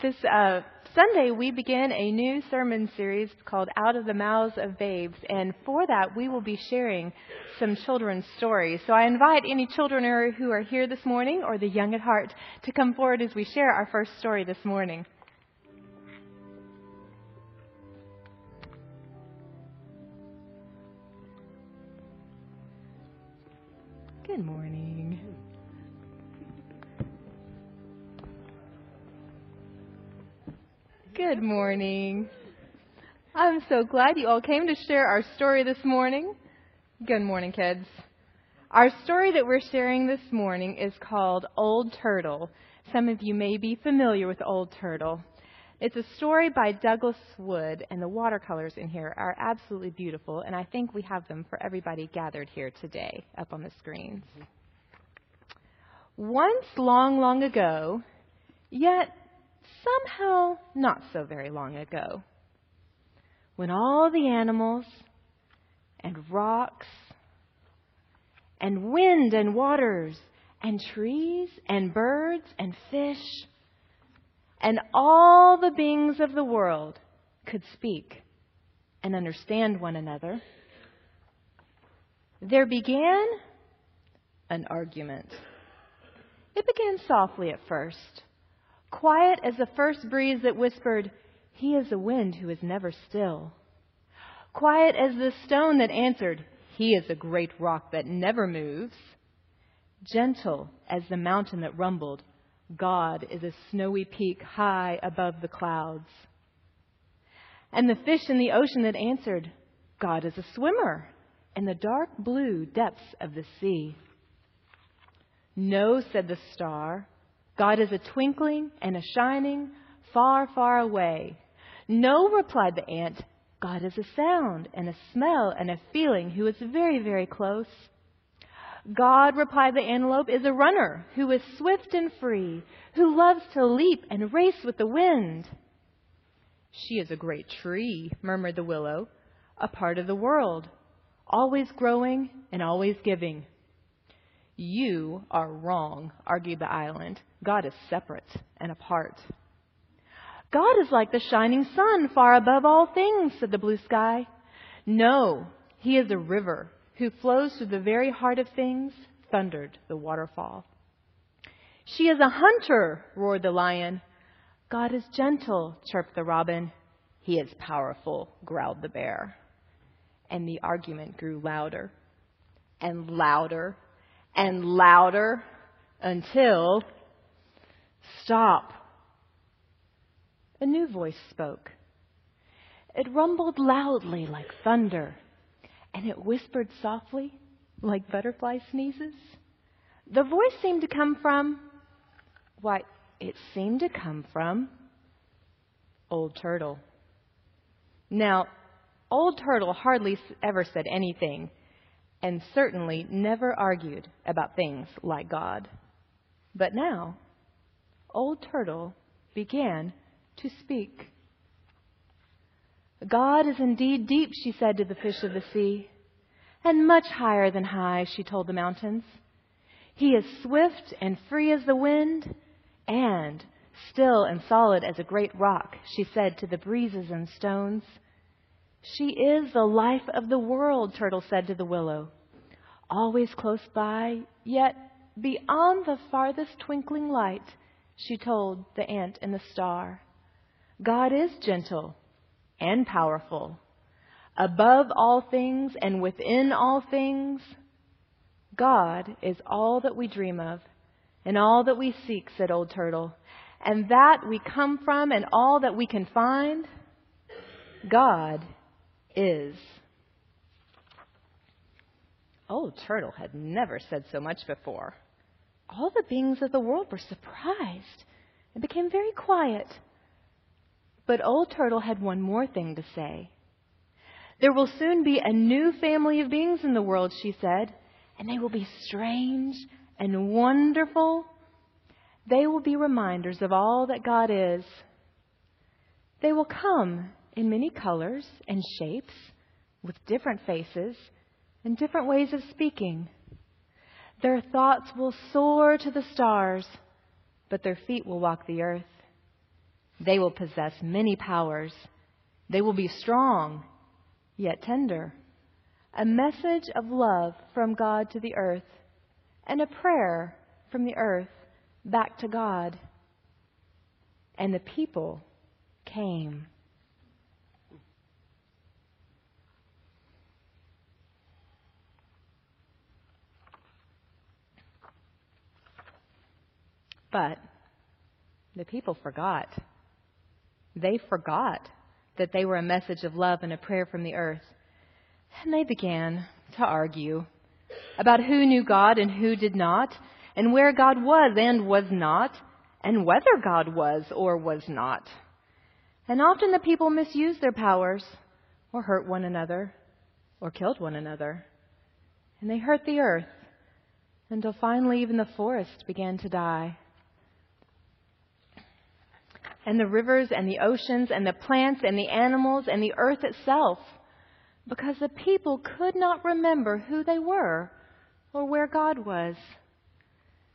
This uh, Sunday, we begin a new sermon series called Out of the Mouths of Babes, and for that, we will be sharing some children's stories. So I invite any children who are here this morning or the young at heart to come forward as we share our first story this morning. Good morning. I'm so glad you all came to share our story this morning. Good morning, kids. Our story that we're sharing this morning is called Old Turtle. Some of you may be familiar with Old Turtle. It's a story by Douglas Wood, and the watercolors in here are absolutely beautiful, and I think we have them for everybody gathered here today up on the screens. Once long, long ago, yet somehow not so very long ago, when all the animals and rocks and wind and waters and trees and birds and fish and all the beings of the world could speak and understand one another, there began an argument. It began softly at first quiet as the first breeze that whispered, He is a wind who is never still. Quiet as the stone that answered, He is a great rock that never moves. Gentle as the mountain that rumbled, God is a snowy peak high above the clouds. And the fish in the ocean that answered, God is a swimmer in the dark blue depths of the sea. No, said the star, God is a twinkling and a shining far, far away. No, replied the ant, God is a sound and a smell and a feeling who is very, very close. God, replied the antelope, is a runner who is swift and free, who loves to leap and race with the wind. She is a great tree, murmured the willow, a part of the world, always growing and always giving. You are wrong, argued the island. God is separate and apart. God is like the shining sun far above all things, said the blue sky. No, he is a river who flows through the very heart of things, thundered the waterfall. She is a hunter, roared the lion. God is gentle, chirped the robin. He is powerful, growled the bear. And the argument grew louder and louder and louder until stop. A new voice spoke. It rumbled loudly like thunder, and it whispered softly like butterfly sneezes. The voice seemed to come from, why, it seemed to come from Old Turtle. Now, Old Turtle hardly ever said anything and certainly never argued about things like God. But now, Old Turtle began to speak. God is indeed deep, she said to the fish of the sea, and much higher than high, she told the mountains. He is swift and free as the wind, and still and solid as a great rock, she said to the breezes and stones. She is the life of the world, Turtle said to the willow. Always close by, yet beyond the farthest twinkling light, she told the ant and the star. God is gentle and powerful. Above all things and within all things, God is all that we dream of and all that we seek, said Old Turtle. And that we come from and all that we can find, God is. Old Turtle had never said so much before. All the beings of the world were surprised and became very quiet. But Old Turtle had one more thing to say. There will soon be a new family of beings in the world, she said, and they will be strange and wonderful. They will be reminders of all that God is. They will come in many colors and shapes, with different faces and different ways of speaking. Their thoughts will soar to the stars, but their feet will walk the earth. They will possess many powers. They will be strong, yet tender. A message of love from God to the earth, and a prayer from the earth back to God. And the people came. But the people forgot. They forgot that they were a message of love and a prayer from the earth. And they began to argue about who knew God and who did not, and where God was and was not, and whether God was or was not. And often the people misused their powers, or hurt one another, or killed one another. And they hurt the earth until finally even the forest began to die and the rivers and the oceans and the plants and the animals and the earth itself because the people could not remember who they were or where God was.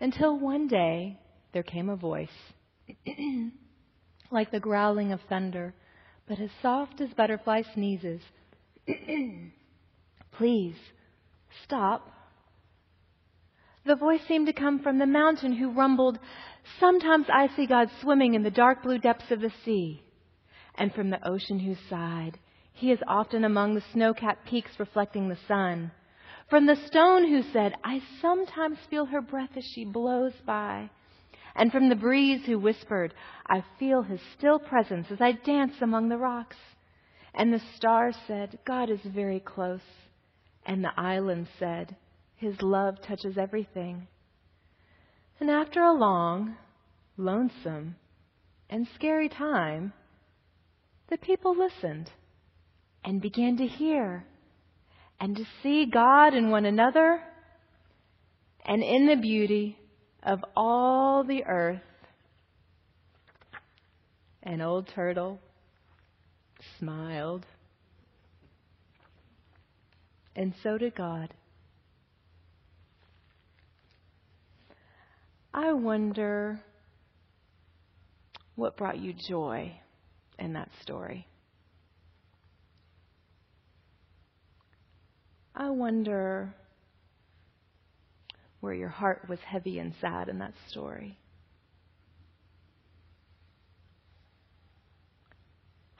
Until one day there came a voice, like the growling of thunder, but as soft as butterfly sneezes. Please, stop. The voice seemed to come from the mountain who rumbled, Sometimes I see God swimming in the dark blue depths of the sea. And from the ocean whose side, he is often among the snow capped peaks reflecting the sun. From the stone who said, I sometimes feel her breath as she blows by. And from the breeze who whispered, I feel his still presence as I dance among the rocks. And the stars said, God is very close. And the island said, His love touches everything. And after a long, lonesome, and scary time, the people listened and began to hear and to see God in one another and in the beauty of all the earth. And old turtle smiled. And so did God. I wonder what brought you joy in that story. I wonder where your heart was heavy and sad in that story.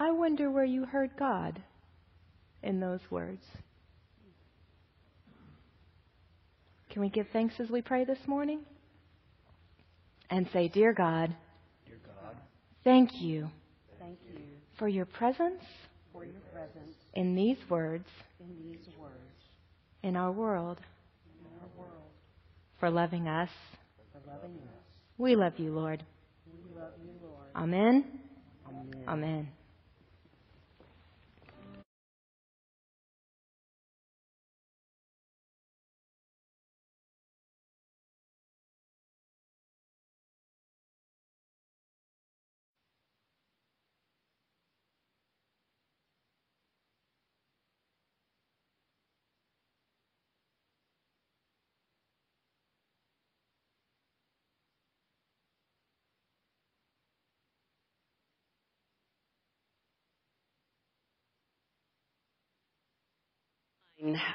I wonder where you heard God in those words. Can we give thanks as we pray this morning? And say, Dear God, Dear God thank you, thank you for your presence, for your presence in these words, in these words, in our world, in our world, for loving us. for loving us. We love you, Lord. We love you, Lord. Amen. Amen. Amen.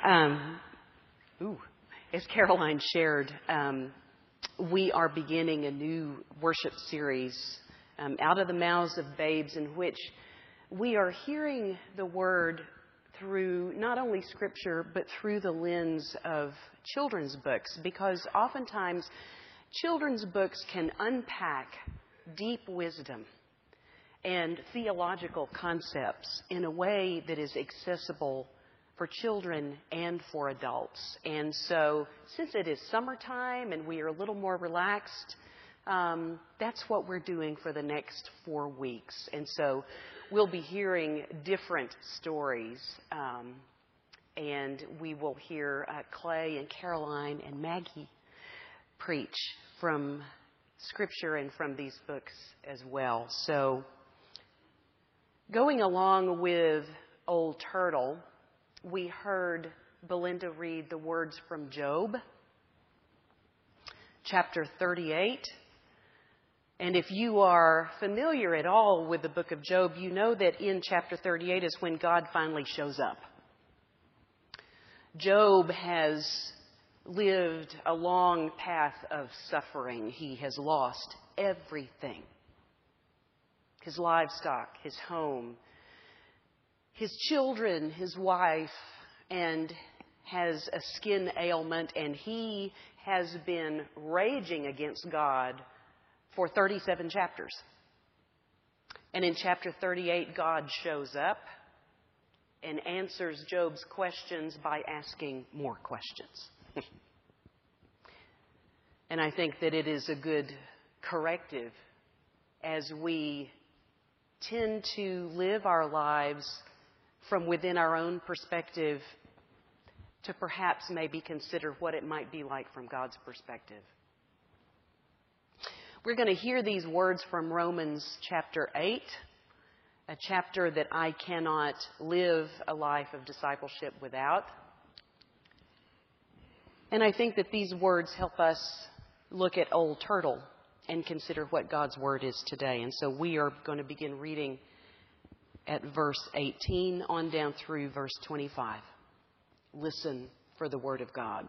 Um, ooh, as Caroline shared, um, we are beginning a new worship series, um, Out of the Mouths of Babes, in which we are hearing the word through not only scripture, but through the lens of children's books, because oftentimes children's books can unpack deep wisdom and theological concepts in a way that is accessible for children and for adults. And so, since it is summertime and we are a little more relaxed, um, that's what we're doing for the next four weeks. And so, we'll be hearing different stories. Um, and we will hear uh, Clay and Caroline and Maggie preach from Scripture and from these books as well. So, going along with Old Turtle, we heard Belinda read the words from Job, chapter 38, And if you are familiar at all with the book of Job, you know that in chapter 38 is when God finally shows up. Job has lived a long path of suffering. He has lost everything his livestock, his home, his children, his wife, and has a skin ailment, and he has been raging against God for 37 chapters. And in chapter 38, God shows up and answers Job's questions by asking more questions. and I think that it is a good corrective as we tend to live our lives from within our own perspective to perhaps maybe consider what it might be like from God's perspective. We're going to hear these words from Romans chapter 8, a chapter that I cannot live a life of discipleship without. And I think that these words help us look at Old Turtle and consider what God's Word is today. And so we are going to begin reading at verse 18 on down through verse 25. Listen for the Word of God.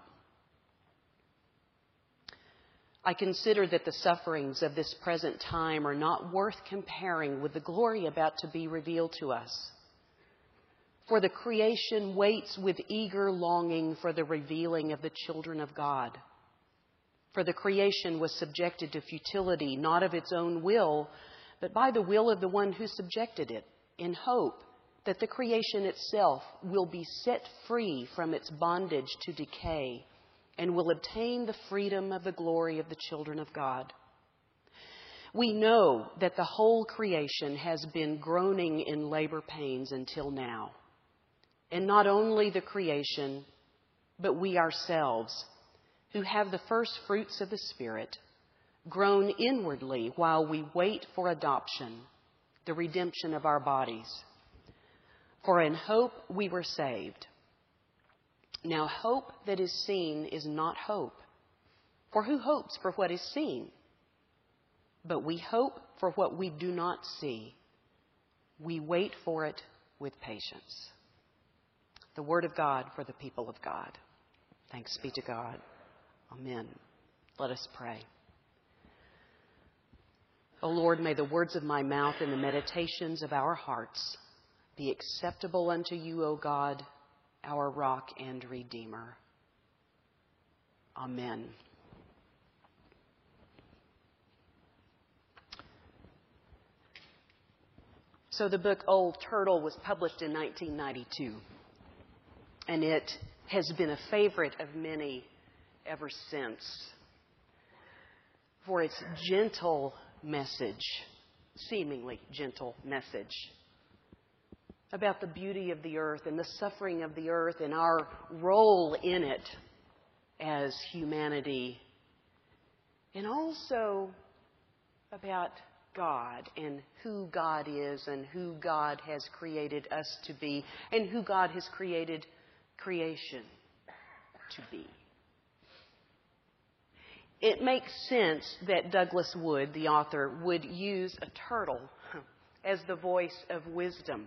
I consider that the sufferings of this present time are not worth comparing with the glory about to be revealed to us. For the creation waits with eager longing for the revealing of the children of God. For the creation was subjected to futility, not of its own will, but by the will of the one who subjected it, in hope that the creation itself will be set free from its bondage to decay and will obtain the freedom of the glory of the children of God. We know that the whole creation has been groaning in labor pains until now. And not only the creation, but we ourselves who have the first fruits of the Spirit, groan inwardly while we wait for adoption, the redemption of our bodies. For in hope we were saved. Now, hope that is seen is not hope. For who hopes for what is seen? But we hope for what we do not see. We wait for it with patience. The Word of God for the people of God. Thanks be to God. Amen. Let us pray. O Lord, may the words of my mouth and the meditations of our hearts be acceptable unto you, O God, our rock and redeemer. Amen. So the book Old Turtle was published in 1992, and it has been a favorite of many ever since for its gentle message, seemingly gentle message about the beauty of the earth and the suffering of the earth and our role in it as humanity, and also about God and who God is and who God has created us to be and who God has created creation to be it makes sense that Douglas Wood, the author, would use a turtle as the voice of wisdom.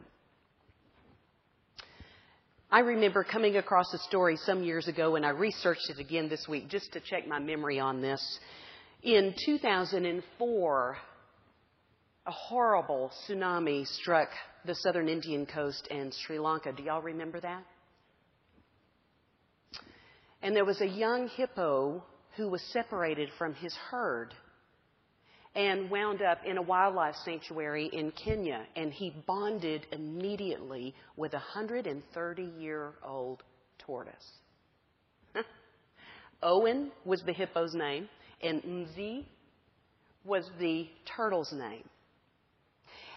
I remember coming across a story some years ago, and I researched it again this week just to check my memory on this. In 2004, a horrible tsunami struck the southern Indian coast and Sri Lanka. Do y'all remember that? And there was a young hippo who was separated from his herd and wound up in a wildlife sanctuary in Kenya. And he bonded immediately with a 130 year old tortoise. Owen was the hippo's name, and Mzee was the turtle's name.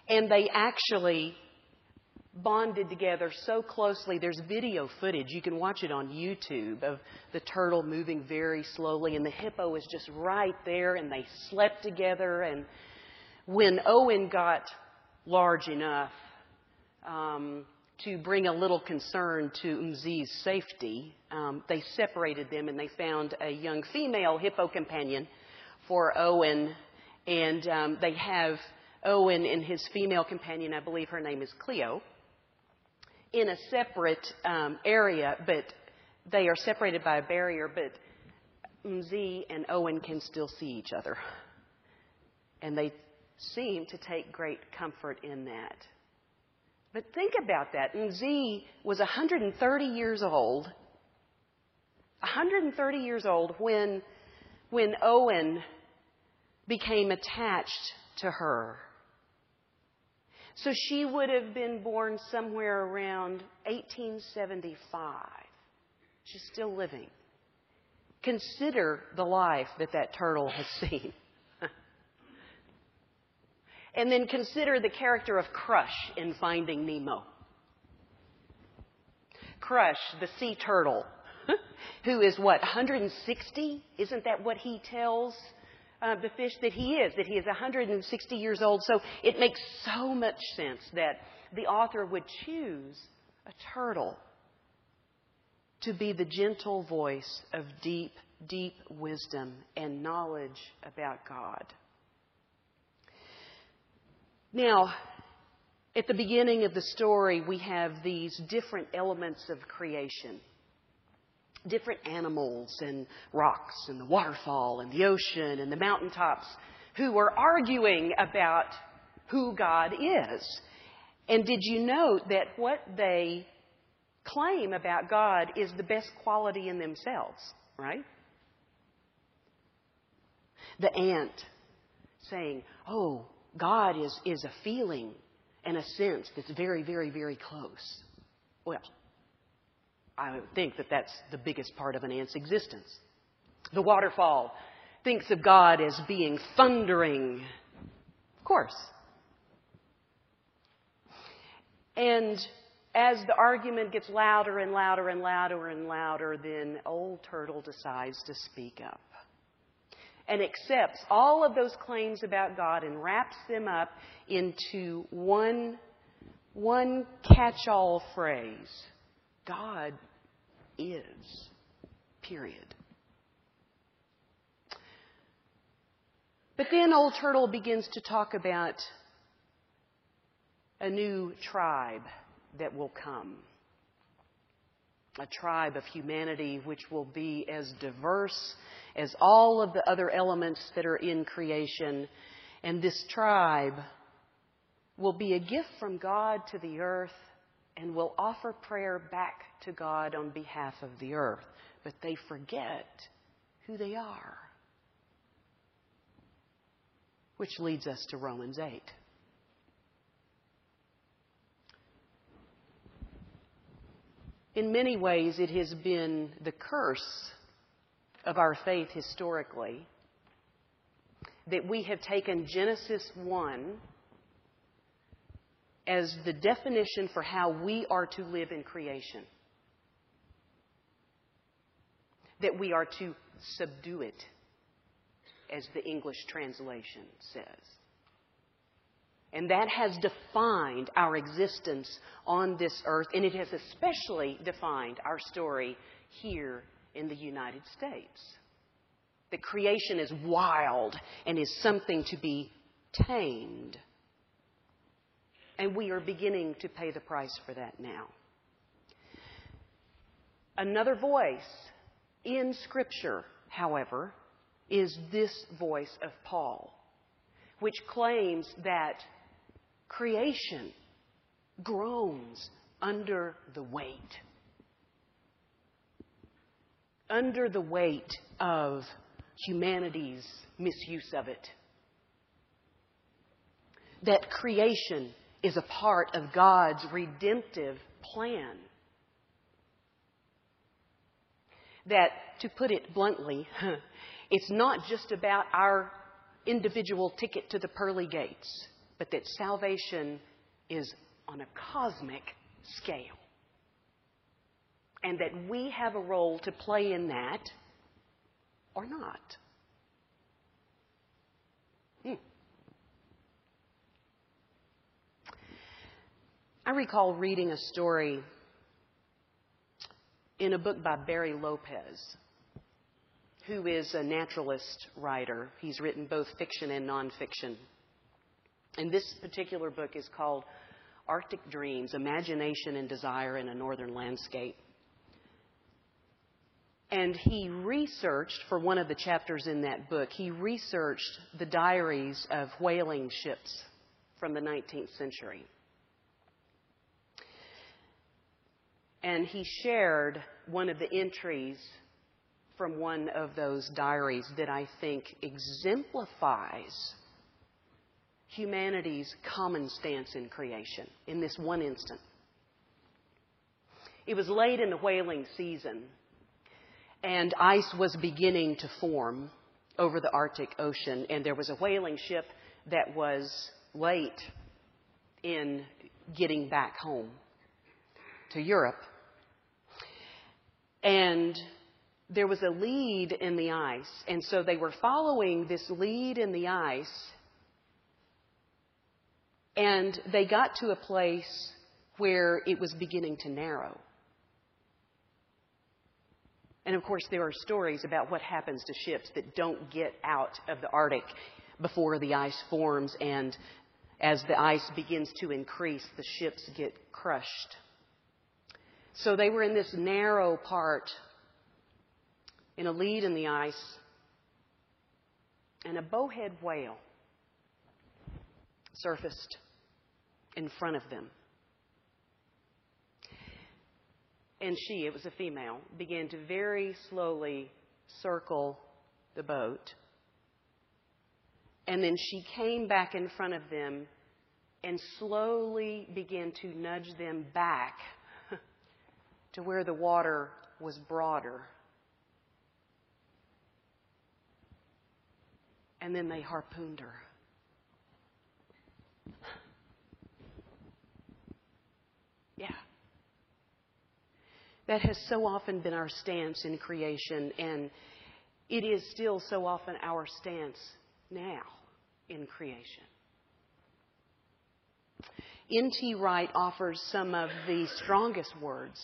And they actually bonded together so closely. There's video footage. You can watch it on YouTube of the turtle moving very slowly, and the hippo is just right there, and they slept together. And when Owen got large enough um, to bring a little concern to Mzee's safety, um, they separated them and they found a young female hippo companion for Owen And um, they have Owen and his female companion, I believe her name is Cleo, in a separate um, area, but they are separated by a barrier, but Mzee and Owen can still see each other. And they seem to take great comfort in that. But think about that. Mzee was 130 years old. 130 years old when, when Owen became attached to her. So she would have been born somewhere around 1875. She's still living. Consider the life that that turtle has seen. and then consider the character of Crush in Finding Nemo. Crush, the sea turtle, who is what, 160? Isn't that what he tells uh, the fish that he is, that he is 160 years old. So it makes so much sense that the author would choose a turtle to be the gentle voice of deep, deep wisdom and knowledge about God. Now, at the beginning of the story, we have these different elements of creation different animals and rocks and the waterfall and the ocean and the mountaintops who are arguing about who God is. And did you note that what they claim about God is the best quality in themselves, right? The ant saying, Oh, God is, is a feeling and a sense that's very, very, very close. Well, I think that that's the biggest part of an ant's existence. The waterfall thinks of God as being thundering. Of course. And as the argument gets louder and louder and louder and louder, then Old Turtle decides to speak up and accepts all of those claims about God and wraps them up into one, one catch all phrase God is. Period. But then Old Turtle begins to talk about a new tribe that will come. A tribe of humanity which will be as diverse as all of the other elements that are in creation. And this tribe will be a gift from God to the earth and will offer prayer back to God on behalf of the earth. But they forget who they are. Which leads us to Romans 8. In many ways, it has been the curse of our faith historically that we have taken Genesis 1 as the definition for how we are to live in creation. That we are to subdue it, as the English translation says. And that has defined our existence on this earth, and it has especially defined our story here in the United States. That creation is wild and is something to be tamed. And we are beginning to pay the price for that now. Another voice in Scripture, however, is this voice of Paul, which claims that creation groans under the weight. Under the weight of humanity's misuse of it. That creation is a part of God's redemptive plan. That, to put it bluntly, it's not just about our individual ticket to the pearly gates, but that salvation is on a cosmic scale. And that we have a role to play in that or not. I recall reading a story in a book by Barry Lopez, who is a naturalist writer. He's written both fiction and nonfiction. And this particular book is called Arctic Dreams Imagination and Desire in a Northern Landscape. And he researched, for one of the chapters in that book, he researched the diaries of whaling ships from the 19th century. And he shared one of the entries from one of those diaries that I think exemplifies humanity's common stance in creation in this one instant. It was late in the whaling season, and ice was beginning to form over the Arctic Ocean, and there was a whaling ship that was late in getting back home to Europe. And there was a lead in the ice, and so they were following this lead in the ice, and they got to a place where it was beginning to narrow. And of course, there are stories about what happens to ships that don't get out of the Arctic before the ice forms, and as the ice begins to increase, the ships get crushed. So they were in this narrow part in a lead in the ice, and a bowhead whale surfaced in front of them. And she, it was a female, began to very slowly circle the boat. And then she came back in front of them and slowly began to nudge them back to where the water was broader. And then they harpooned her. Yeah. That has so often been our stance in creation, and it is still so often our stance now in creation. N.T. Wright offers some of the strongest words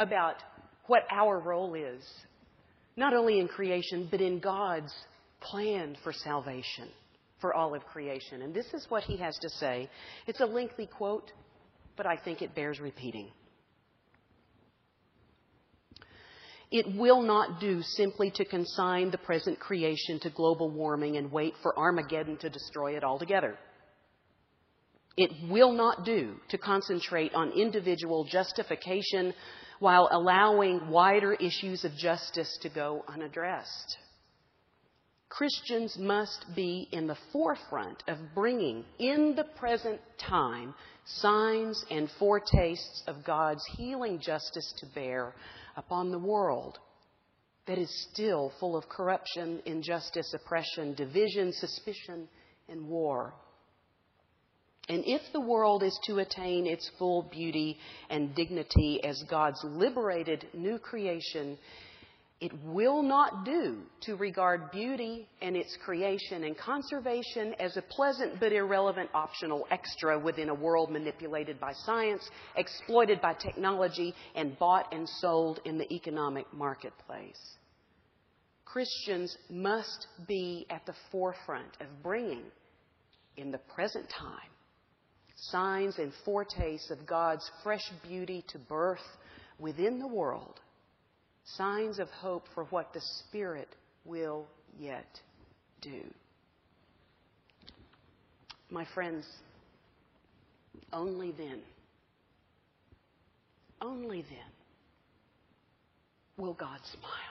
about what our role is, not only in creation, but in God's plan for salvation for all of creation. And this is what he has to say. It's a lengthy quote, but I think it bears repeating. It will not do simply to consign the present creation to global warming and wait for Armageddon to destroy it altogether. It will not do to concentrate on individual justification while allowing wider issues of justice to go unaddressed. Christians must be in the forefront of bringing in the present time signs and foretastes of God's healing justice to bear upon the world that is still full of corruption, injustice, oppression, division, suspicion, and war. And if the world is to attain its full beauty and dignity as God's liberated new creation, it will not do to regard beauty and its creation and conservation as a pleasant but irrelevant optional extra within a world manipulated by science, exploited by technology, and bought and sold in the economic marketplace. Christians must be at the forefront of bringing, in the present time, signs and foretastes of God's fresh beauty to birth within the world signs of hope for what the Spirit will yet do. My friends, only then, only then will God smile.